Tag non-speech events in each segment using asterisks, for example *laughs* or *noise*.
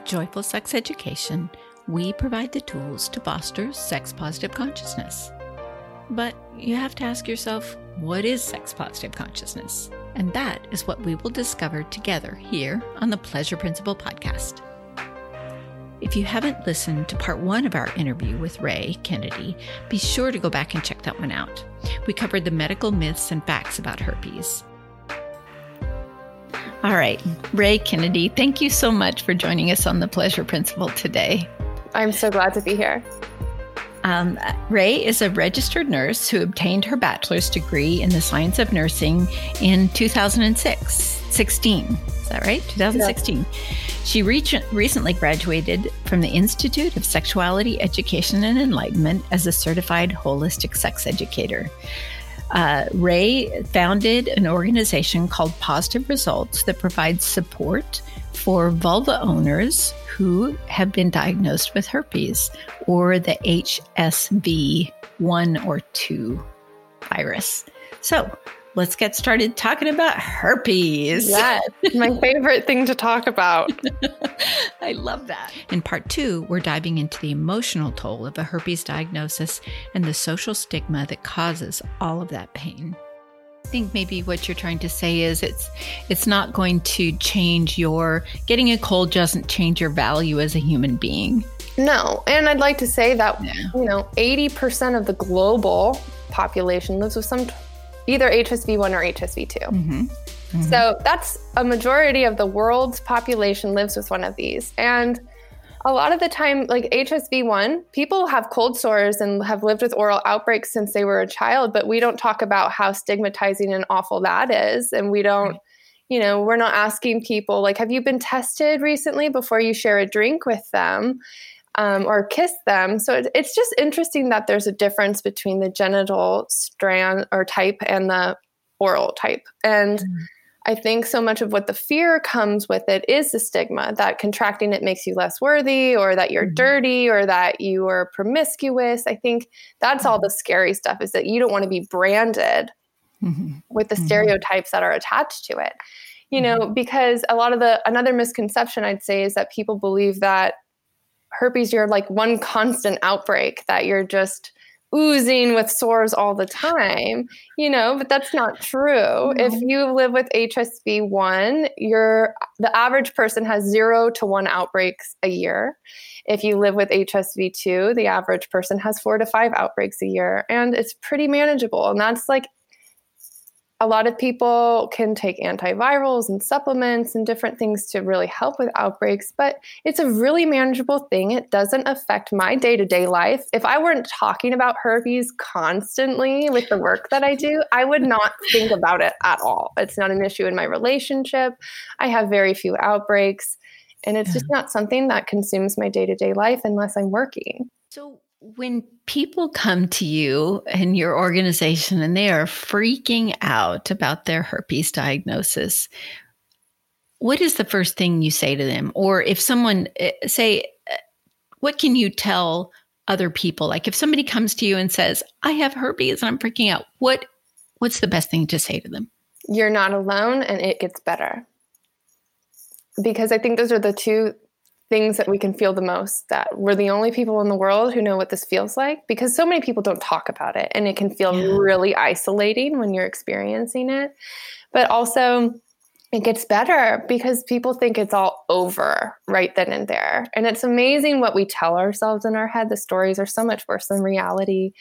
At Joyful Sex Education, we provide the tools to foster sex positive consciousness. But you have to ask yourself, what is sex positive consciousness? And that is what we will discover together here on the Pleasure Principle podcast. If you haven't listened to part one of our interview with Rae Kennedy, be sure to go back and check that one out. We covered the medical myths and facts about herpes. All right, Rae Kennedy, thank you so much for joining us on the Pleasure Principle today. I'm so glad to be here. Um, Rae is a registered nurse who obtained her bachelor's degree in the science of nursing in 2006, 16. Is that right? 2016. Yeah. She re- recently graduated from the Institute of Sexuality Education and Enlightenment as a certified holistic sex educator. Uh, Rae founded an organization called Positive Results that provides support for vulva owners who have been diagnosed with herpes or the HSV 1 or 2 virus. So, let's get started talking about herpes. Yes, my favorite thing to talk about. *laughs* I love that. In part two, we're diving into the emotional toll of a herpes diagnosis and the social stigma that causes all of that pain. I think maybe what you're trying to say is it's it's not going to change your getting a cold doesn't change your value as a human being. No, and I'd like to say that yeah. you know, 80% of the global population lives with some either HSV1 or HSV2. Mm-hmm. Mm-hmm. So that's a majority of the world's population lives with one of these. And a lot of the time, like HSV1, people have cold sores and have lived with oral outbreaks since they were a child, but we don't talk about how stigmatizing and awful that is. And we don't, right. you know, we're not asking people, like, have you been tested recently before you share a drink with them? Um, or kiss them. So it, it's just interesting that there's a difference between the genital strand or type and the oral type. And mm. I think so much of what the fear comes with it is the stigma that contracting it makes you less worthy or that you're mm. dirty or that you are promiscuous. I think that's all mm-hmm. the scary stuff is that you don't want to be branded mm-hmm. with the mm-hmm. stereotypes that are attached to it. You know, mm-hmm. because a lot of the another misconception I'd say is that people believe that herpes, you're like one constant outbreak that you're just oozing with sores all the time, you know, but that's not true. Mm-hmm. If you live with HSV1, you're the average person has 0 to 1 outbreaks a year. If you live with HSV2, the average person has 4 to 5 outbreaks a year and it's pretty manageable. And that's like a lot of people can take antivirals and supplements and different things to really help with outbreaks, but it's a really manageable thing. It doesn't affect my day to day life. If I weren't talking about herpes constantly with the work that I do, I would not think about it at all. It's not an issue in my relationship. I have very few outbreaks, and it's just not something that consumes my day to day life unless I'm working. So, when people come to you and your organization and they are freaking out about their herpes diagnosis, what is the first thing you say to them? Or if someone eh, say, eh, what can you tell other people? Like if somebody comes to you and says, I have herpes and I'm freaking out, what what's the best thing to say to them? You're not alone and it gets better. Because I think those are the two things that we can feel the most that we're the only people in the world who know what this feels like because so many people don't talk about it and it can feel yeah. really isolating when you're experiencing it. But also it gets better because people think it's all over right then and there. And it's amazing what we tell ourselves in our head. The stories are so much worse than reality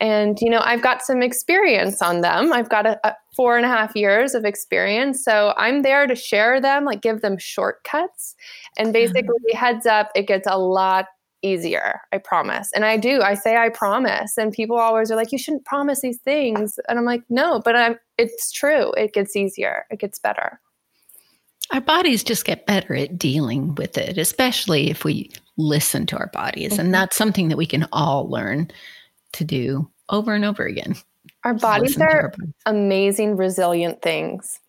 and, you know, I've got some experience on them. I've got a, a, four and a half years of experience. So I'm there to share them, like give them shortcuts. And basically, heads up, it gets a lot easier. I promise. And I do. I say I promise. And people always are like, you shouldn't promise these things. And I'm like, no, but I'm it's true. It gets easier. It gets better. Our bodies just get better at dealing with it, especially if we listen to our bodies. Mm-hmm. And that's something that we can all learn to do over and over again. Our bodies are our bodies. amazing, resilient things.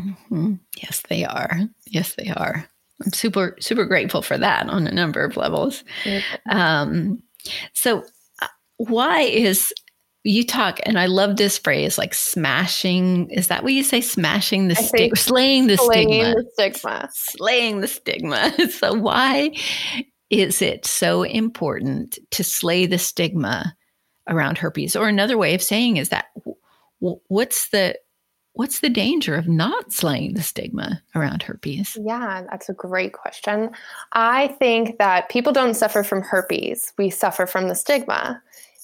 Mm-hmm. Yes, they are. Yes, they are. I'm super, super grateful for that on a number of levels. Mm-hmm. Um, so, uh, why is you talk, and I love this phrase like smashing. Is that what you say? Smashing the stigma, slaying the slaying stigma. the stigma. Slaying the stigma. *laughs* so, why is it so important to slay the stigma around herpes? Or another way of saying is that what's the what's the danger of not slaying the stigma around herpes? Yeah, that's a great question. I think that people don't suffer from herpes, we suffer from the stigma.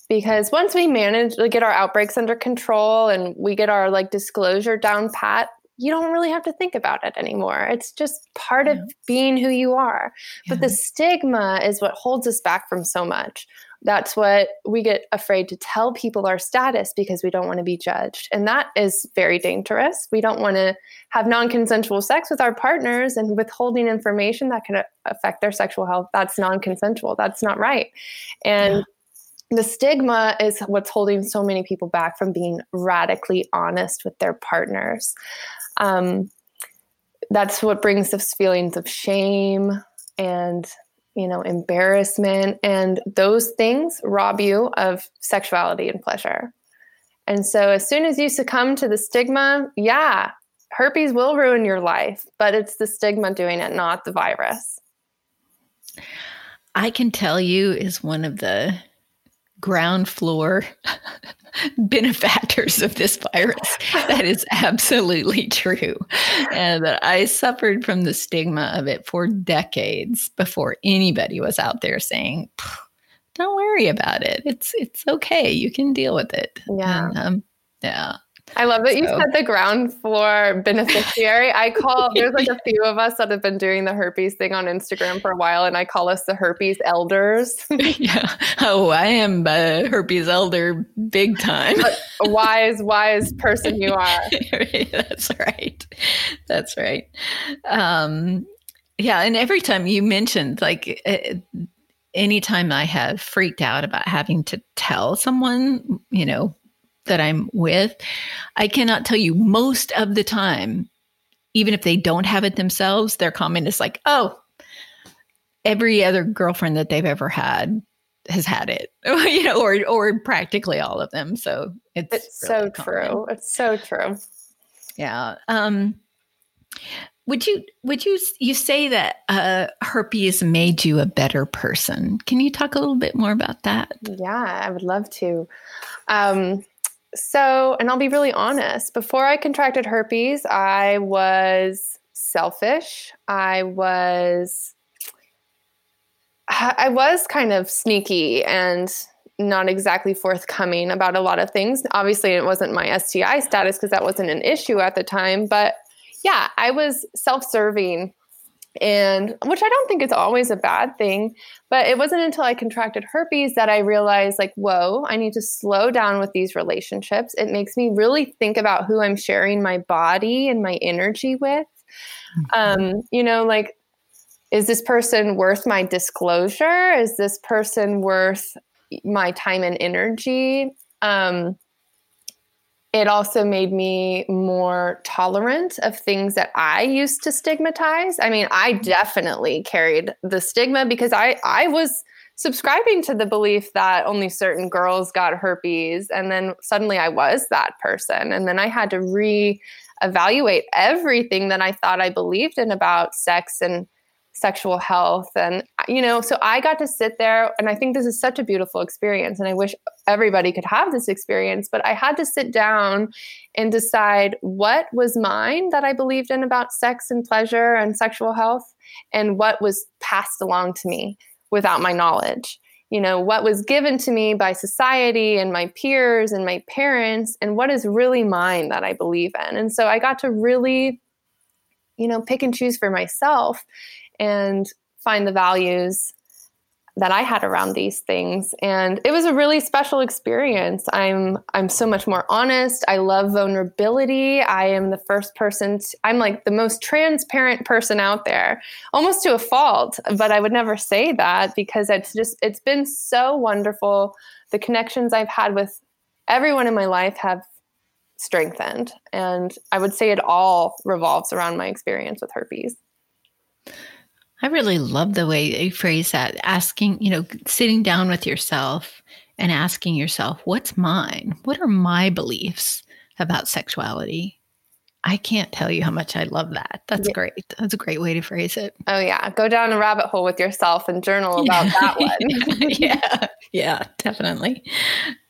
Because once we manage to get our outbreaks under control and we get our like disclosure down pat, you don't really have to think about it anymore. It's just part yeah. of being who you are. Yeah. But the stigma is what holds us back from so much. That's what we get afraid to tell people our status because we don't want to be judged. And that is very dangerous. We don't want to have non consensual sex with our partners and withholding information that can affect their sexual health. That's non consensual. That's not right. And yeah the stigma is what's holding so many people back from being radically honest with their partners. Um, that's what brings us feelings of shame and you know, embarrassment, and those things rob you of sexuality and pleasure. And so, as soon as you succumb to the stigma, yeah, herpes will ruin your life, but it's the stigma doing it, not the virus. I can tell you is one of the ground floor *laughs* benefactors of this virus. That is absolutely true. And that I suffered from the stigma of it for decades before anybody was out there saying, don't worry about it. It's it's okay. You can deal with it. Yeah. And, um, yeah. I love that so. you said the ground floor beneficiary. I call *laughs* there's like a few of us that have been doing the herpes thing on Instagram for a while, and I call us the herpes elders. *laughs* yeah. Oh, I am a herpes elder big time. a wise, wise person you are. *laughs* That's right. That's right. Um, yeah, and every time you mentioned like uh, anytime I have freaked out about having to tell someone, you know, that I'm with, I cannot tell you most of the time, even if they don't have it themselves, their comment is like, oh, every other girlfriend that they've ever had has had it, *laughs* you know, or or practically all of them. So it's, it's really so common. true. It's so true. Yeah. Um, would you would you you say that uh, herpes made you a better person? Can you talk a little bit more about that? Yeah, I would love to. Um, so, and I'll be really honest, before I contracted herpes, I was selfish. I was I was kind of sneaky and not exactly forthcoming about a lot of things. Obviously, it wasn't my STI status because that wasn't an issue at the time, but yeah, I was self-serving and which I don't think is always a bad thing. But it wasn't until I contracted herpes that I realized, like, whoa, I need to slow down with these relationships. It makes me really think about who I'm sharing my body and my energy with. Mm-hmm. Um, you know, like, is this person worth my disclosure? Is this person worth my time and energy? Um, it also made me more tolerant of things that I used to stigmatize. I mean, I mm-hmm. definitely carried the stigma because I I was subscribing to the belief that only certain girls got herpes and then suddenly I was that person. And then I had to re-evaluate everything that I thought I believed in about sex and sexual health. And you know so i got to sit there and i think this is such a beautiful experience and i wish everybody could have this experience but i had to sit down and decide what was mine that i believed in about sex and pleasure and sexual health and what was passed along to me without my knowledge. You know what was given to me by society and my peers and my parents and what is really mine that i believe in. And so i got to really you know pick and choose for myself and find the values that I had around these things and it was a really special experience. I'm I'm so much more honest. I love vulnerability. I am the first person to, I'm like the most transparent person out there. Almost to a fault, but I would never say that because it's just it's been so wonderful. The connections I've had with everyone in my life have strengthened and I would say it all revolves around my experience with herpes. I really love the way you phrase that, asking, you know, sitting down with yourself and asking yourself, what's mine? What are my beliefs about sexuality? I can't tell you how much I love that. That's yeah. great. That's a great way to phrase it. Oh yeah, go down a rabbit hole with yourself and journal about yeah. that *laughs* one. yeah, yeah, definitely.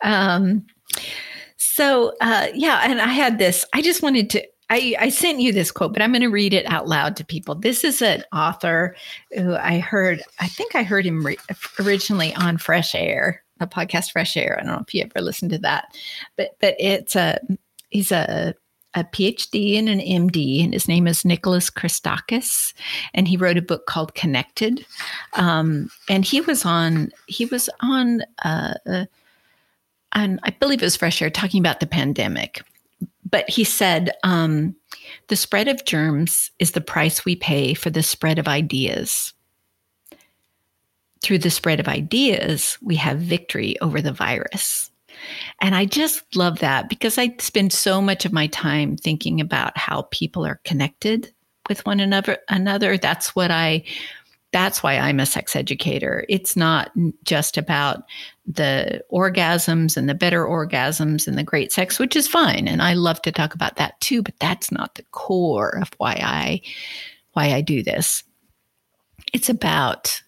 Um, so uh, yeah, and I had this. I just wanted to. I, I sent you this quote, but I'm going to read it out loud to people. This is an author who I heard. I think I heard him re- originally on Fresh Air, a podcast, Fresh Air. I don't know if you ever listened to that, but but it's a he's a a PhD and an MD, and his name is Nicholas Christakis, and he wrote a book called Connected. Um, and he was on he was on uh, uh, on I believe it was Fresh Air talking about the pandemic. But he said um, the spread of germs is the price we pay for the spread of ideas. Through the spread of ideas, we have victory over the virus. And I just love that because I spend so much of my time thinking about how people are connected with one another another. That's what I that's why I'm a sex educator. It's not just about the orgasms and the better orgasms and the great sex, which is fine. And I love to talk about that too, but that's not the core of why I why I do this. It's about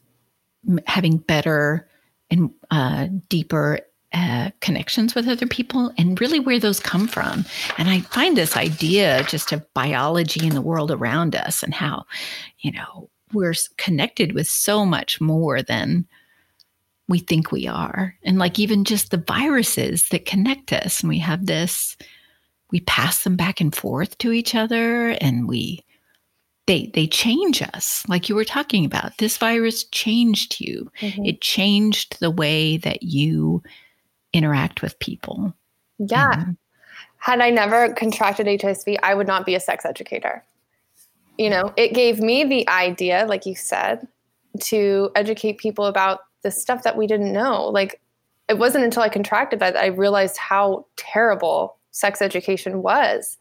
having better and uh, deeper uh, connections with other people and really where those come from. And I find this idea just of biology and the world around us and how, you know, we're connected with so much more than we think we are. And like even just the viruses that connect us, and we have this, we pass them back and forth to each other and we, they they change us like you were talking about this virus changed you mm-hmm. it changed the way that you interact with people. Yeah. Mm-hmm. Had I never contracted HSV, I would not be a sex educator. You know, it gave me the idea, like you said, to educate people about the stuff that we didn't know. Like, it wasn't until I contracted that I realized how terrible sex education was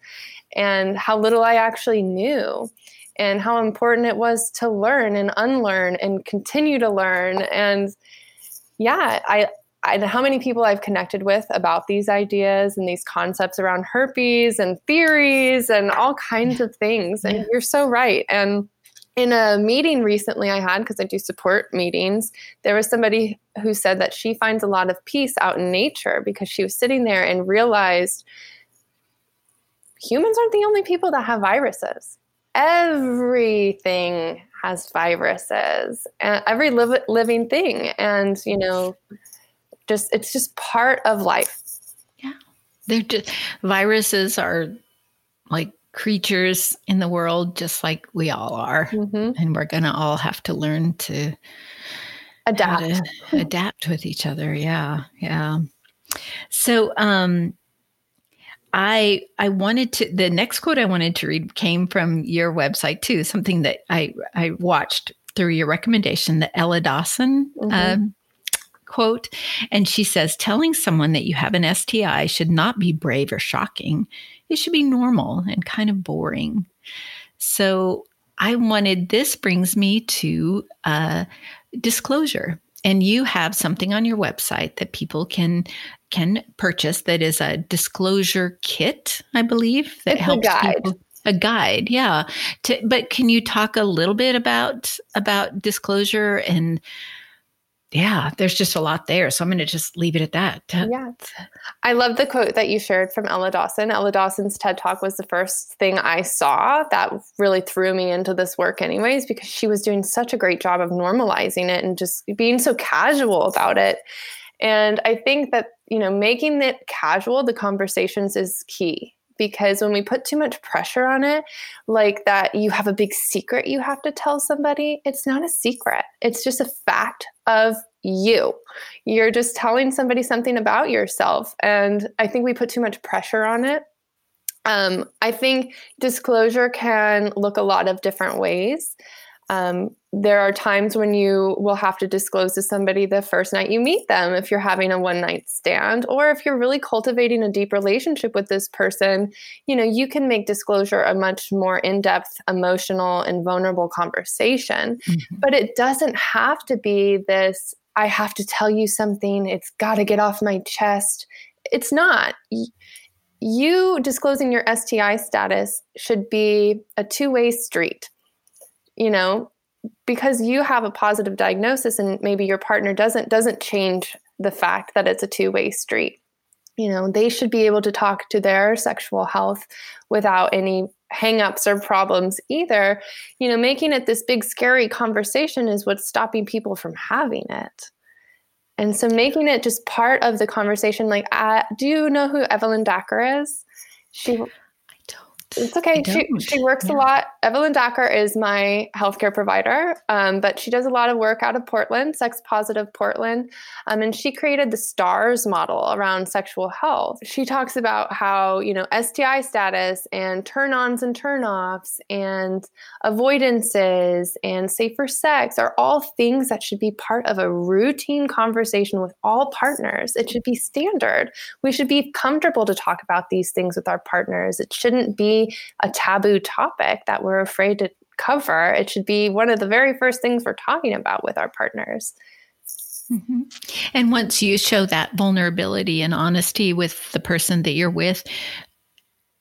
and how little I actually knew and how important it was to learn and unlearn and continue to learn. And yeah, I, I, how many people I've connected with about these ideas and these concepts around herpes and theories and all kinds of things. And you're so right. And in a meeting recently I had, because I do support meetings, there was somebody who said that she finds a lot of peace out in nature because she was sitting there and realized humans aren't the only people that have viruses. Everything has viruses, every li- living thing. And, you know, just it's just part of life. Yeah. They're just viruses are like creatures in the world just like we all are. Mm-hmm. And we're going to all have to learn to adapt to adapt with each other. Yeah. Yeah. So um I I wanted to the next quote I wanted to read came from your website too, something that I I watched through your recommendation that Ella Dawson mm-hmm. um, quote. And she says, telling someone that you have an STI should not be brave or shocking. It should be normal and kind of boring. So I wanted, this brings me to uh, disclosure. And you have something on your website that people can can purchase that is a disclosure kit, I believe, that it's helps a guide. people a guide yeah to, but can you talk a little bit about about disclosure and yeah, there's just a lot there. So I'm going to just leave it at that. Yeah. I love the quote that you shared from Ella Dawson. Ella Dawson's TED Talk was the first thing I saw that really threw me into this work, anyways, because she was doing such a great job of normalizing it and just being so casual about it. And I think that, you know, making it casual, the conversations is key because when we put too much pressure on it, like that you have a big secret you have to tell somebody, it's not a secret. It's just a fact of you. You're just telling somebody something about yourself. And I think we put too much pressure on it. Um, I think disclosure can look a lot of different ways. Um, there are times when you will have to disclose to somebody the first night you meet them if you're having a one night stand or if you're really cultivating a deep relationship with this person you know you can make disclosure a much more in-depth emotional and vulnerable conversation mm-hmm. but it doesn't have to be this I have to tell you something. It's got to get off my chest. It's not. You disclosing your STI status should be a two way street. You know, because you have a positive diagnosis and maybe your partner doesn't, doesn't change the fact that it's a two way street. You know, they should be able to talk to their sexual health without any hangups or problems either. You know, making it this big, scary conversation is what's stopping people from having it. And so making it just part of the conversation, like, uh, do you know who Evelyn Dacker is? She it's okay. She, she works yeah. a lot. Evelyn Dacker is my healthcare provider, um, but she does a lot of work out of Portland, Sex Positive Portland. Um, and she created the STARS model around sexual health. She talks about how, you know, STI status and turn ons and turn offs and avoidances and safer sex are all things that should be part of a routine conversation with all partners. It should be standard. We should be comfortable to talk about these things with our partners. It shouldn't be a taboo topic that we're afraid to cover. It should be one of the very first things we're talking about with our partners. Mm-hmm. And once you show that vulnerability and honesty with the person that you're with,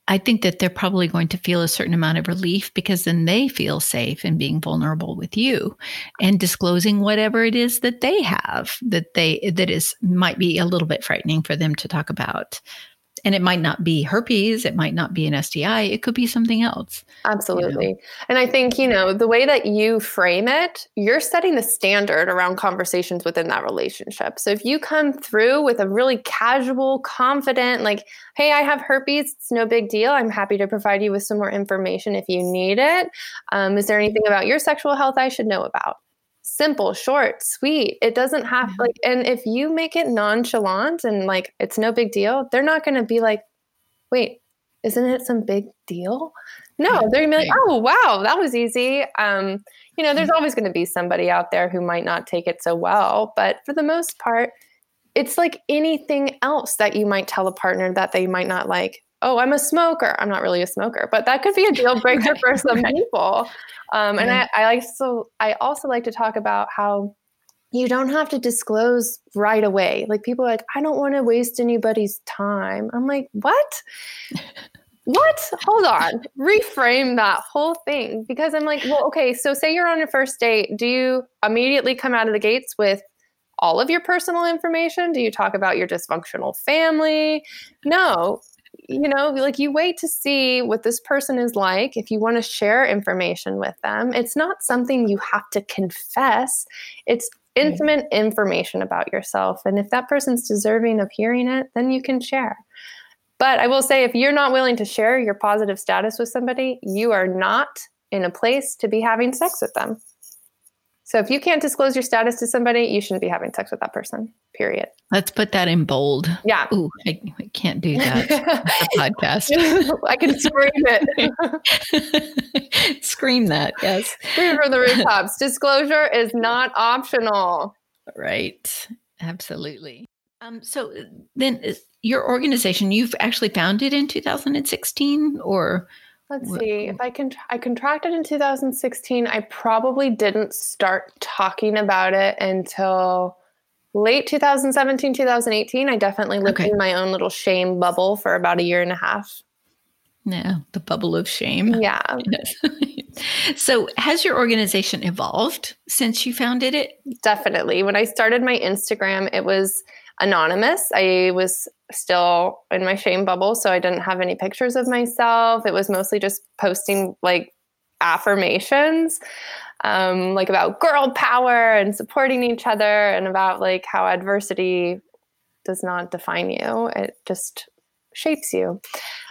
I think that they're probably going to feel a certain amount of relief because then they feel safe in being vulnerable with you and disclosing whatever it is that they have that they that is might be a little bit frightening for them to talk about and it might not be herpes it might not be an sti it could be something else absolutely you know? and i think you know the way that you frame it you're setting the standard around conversations within that relationship so if you come through with a really casual confident like hey i have herpes it's no big deal i'm happy to provide you with some more information if you need it. Um, is there anything about your sexual health i should know about simple, short, sweet. It doesn't have mm-hmm. like, and if you make it nonchalant and like it's no big deal, they're not going to be like, wait, isn't it some big deal? No, they're gonna be like, oh wow, that was easy. Um, you know, there's mm-hmm. always going to be somebody out there who might not take it so well, but for the most part, it's like anything else that you might tell a partner that they might not like oh, I'm a smoker. I'm not really a smoker, but that could be a deal *laughs* breaker right, for some right. people. Um, and I, I like so I also like to talk about how you don't have to disclose right away. Like people are like, I don't want to waste anybody's time. I'm like, what? *laughs* what? Hold on. Reframe that whole thing because I'm like, well, okay, so say you're on your first date. Do you immediately come out of the gates with all of your personal information? Do you talk about your dysfunctional family? No, you know, like you wait to see what this person is like. If you want to share information with them, it's not something you have to confess. It's intimate information about yourself. And if that person's deserving of hearing it, then you can share. But I will say, if you're not willing to share your positive status with somebody, you are not in a place to be having sex with them. So if you can't disclose your status to somebody, you shouldn't be having sex with that person. Period. Let's put that in bold. Yeah. Ooh, I, I can't do that. *laughs* podcast. *laughs* I can scream it. *laughs* scream that. Yes. Scream from the rooftops. Disclosure is not optional. Right. Absolutely. Um, so then your organization, you've actually founded in 2016 or Let's see. If I can, I contracted in 2016. I probably didn't start talking about it until late 2017, 2018. I definitely lived okay. in my own little shame bubble for about a year and a half. Yeah, the bubble of shame. Yeah. *laughs* so, has your organization evolved since you founded it? Definitely. When I started my Instagram, it was anonymous. I was still in my shame bubble, so I didn't have any pictures of myself. It was mostly just posting like affirmations, um, like about girl power and supporting each other, and about like how adversity does not define you, it just shapes you.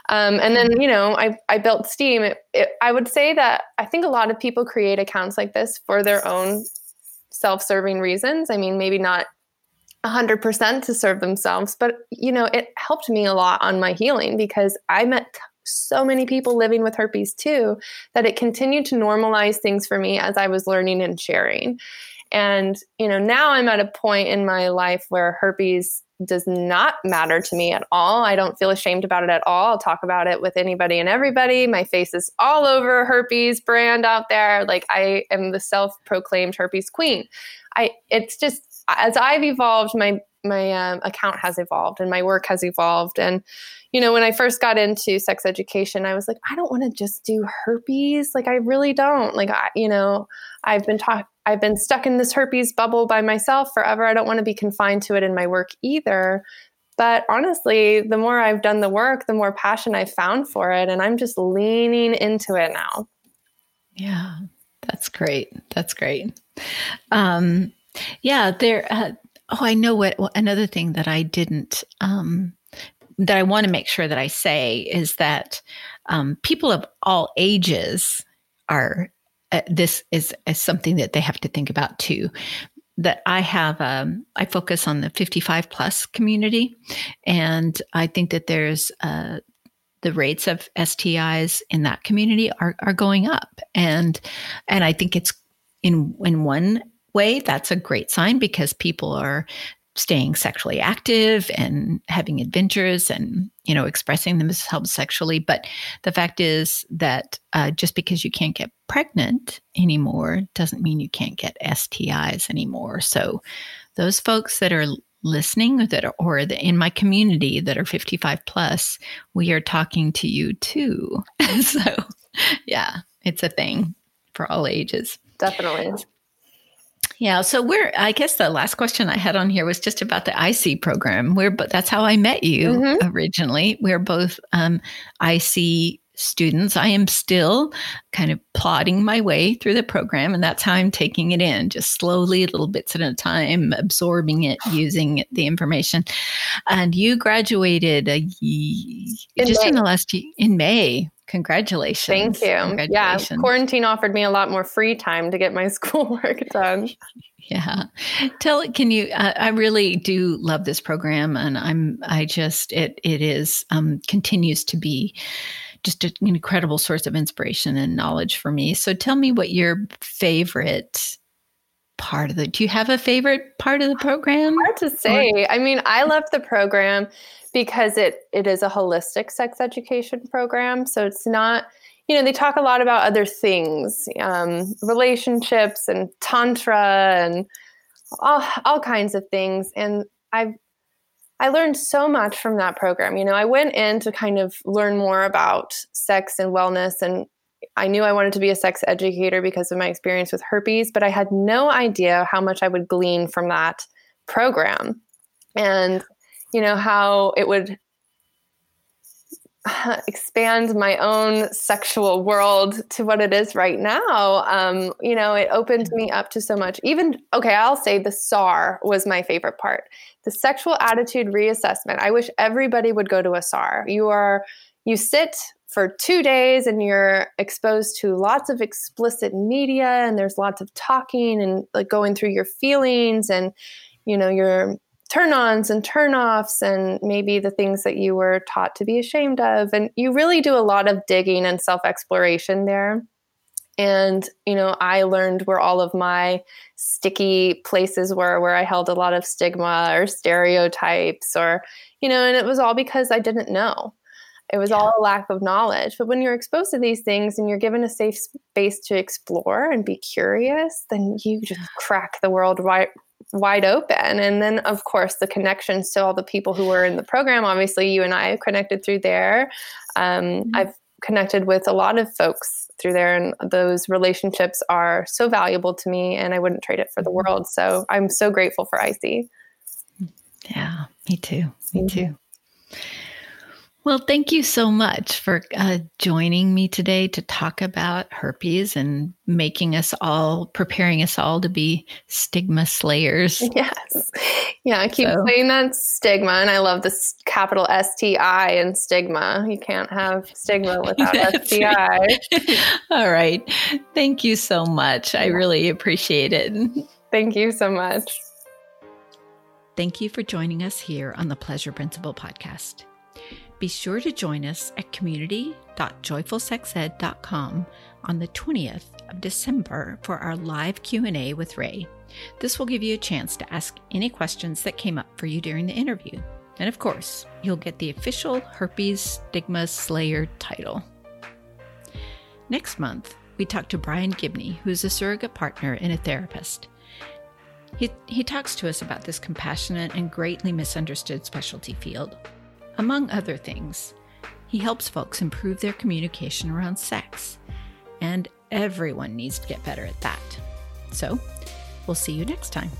Um, and then, you know, I, I built Steam. It, it, I would say that I think a lot of people create accounts like this for their own self serving reasons. I mean, maybe not 100% to serve themselves but you know it helped me a lot on my healing because i met so many people living with herpes too that it continued to normalize things for me as i was learning and sharing and you know now i'm at a point in my life where herpes does not matter to me at all. I don't feel ashamed about it at all. I'll talk about it with anybody and everybody. My face is all over herpes brand out there. Like I am the self-proclaimed herpes queen. I it's just as I've evolved, my my um, account has evolved and my work has evolved. And you know, when I first got into sex education, I was like, I don't want to just do herpes. Like, I really don't. Like, I, you know, I've been taught. I've been stuck in this herpes bubble by myself forever. I don't want to be confined to it in my work either. But honestly, the more I've done the work, the more passion I've found for it. And I'm just leaning into it now. Yeah, that's great. That's great. Um, yeah, there. Uh, oh, I know what another thing that I didn't um, that I want to make sure that I say is that um, people of all ages are. Uh, this is, is something that they have to think about too that I have, um, I focus on the 55 plus community. And I think that there's uh, the rates of STIs in that community are, are going up. And, and I think it's in, in one way, that's a great sign because people are staying sexually active and having adventures and you know expressing themselves sexually. But the fact is that uh, just because you can't get pregnant anymore doesn't mean you can't get stis anymore. So those folks that are listening that are, or the, in my community that are 55 plus we are talking to you too. *laughs* So yeah it's a thing for all ages. Definitely yeah. So we're, I guess the last question I had on here was just about the IC program. We're, but that's how I met you mm-hmm. originally. We're both um, IC students. I am still kind of plodding my way through the program, and that's how I'm taking it in, just slowly, little bits at a time, absorbing it, *sighs* using the information. And you graduated a, just May. in the last in May. Congratulations. Thank you. Congratulations. Yeah, quarantine offered me a lot more free time to get my *laughs* schoolwork done. Yeah. Tell it, can you uh, I really do love this program and I'm I just it it is um continues to be just an incredible source of inspiration and knowledge for me. So tell me what your favorite part of the do you have a favorite part of the program? Hard to say. Or? I mean, I love the program because it it is a holistic sex education program. So it's not, you know, they talk a lot about other things, um, relationships and tantra and all all kinds of things. And I've I learned so much from that program. You know, I went in to kind of learn more about sex and wellness and I knew I wanted to be a sex educator because of my experience with herpes, but I had no idea how much I would glean from that program. And you know, how it would *sighs* expand my own sexual world to what it is right now. Um, you know, it opened me up to so much. Even, okay, I'll say the SAR was my favorite part. The sexual attitude reassessment. I wish everybody would go to a SAR. You are, you sit for two days and you're exposed to lots of explicit media and there's lots of talking and like going through your feelings and, you know, you're turn ons and turn offs and maybe the things that you were taught to be ashamed of. And you really do a lot of digging and self exploration there. And, you know, I learned where all of my sticky places were, where I held a lot of stigma or stereotypes, or, you know, and it was all because I didn't know. It was yeah. all a lack of knowledge. But when you're exposed to these things and you're given a safe space to explore and be curious, then you just crack the world right wide open. And then, of course, the connections to all the people who were in the program. Obviously, you and I have connected through there. Um, mm-hmm. I've connected with a lot of folks through there, and those relationships are so valuable to me, and I wouldn't trade it for the mm-hmm. world. So I'm so grateful for IC. Yeah, me too. Me mm-hmm. too. Well, thank you so much for uh, joining me today to talk about herpes and making us all, preparing us all to be stigma slayers. *laughs* Yes. Yeah, I keep so. saying that stigma, and I love this capital S T I and stigma. You can't have stigma *laughs* without STI. *laughs* all right. Thank you so much. I really appreciate it. Thank you so much. Thank you for joining us here on the Pleasure Principle podcast. Be sure to join us at community.joyfulsexed.com on the 20th of December for our live Q&A with Rae. This will give you a chance to ask any questions that came up for you during the interview. And of course, you'll get the official Herpes Stigma Slayer title. Next month, we talk to Brian Gibney, who's a surrogate partner and a therapist. He, he talks to us about this compassionate and greatly misunderstood specialty field. Among other things, he helps folks improve their communication around sex, and everyone needs to get better at that. So, we'll see you next time.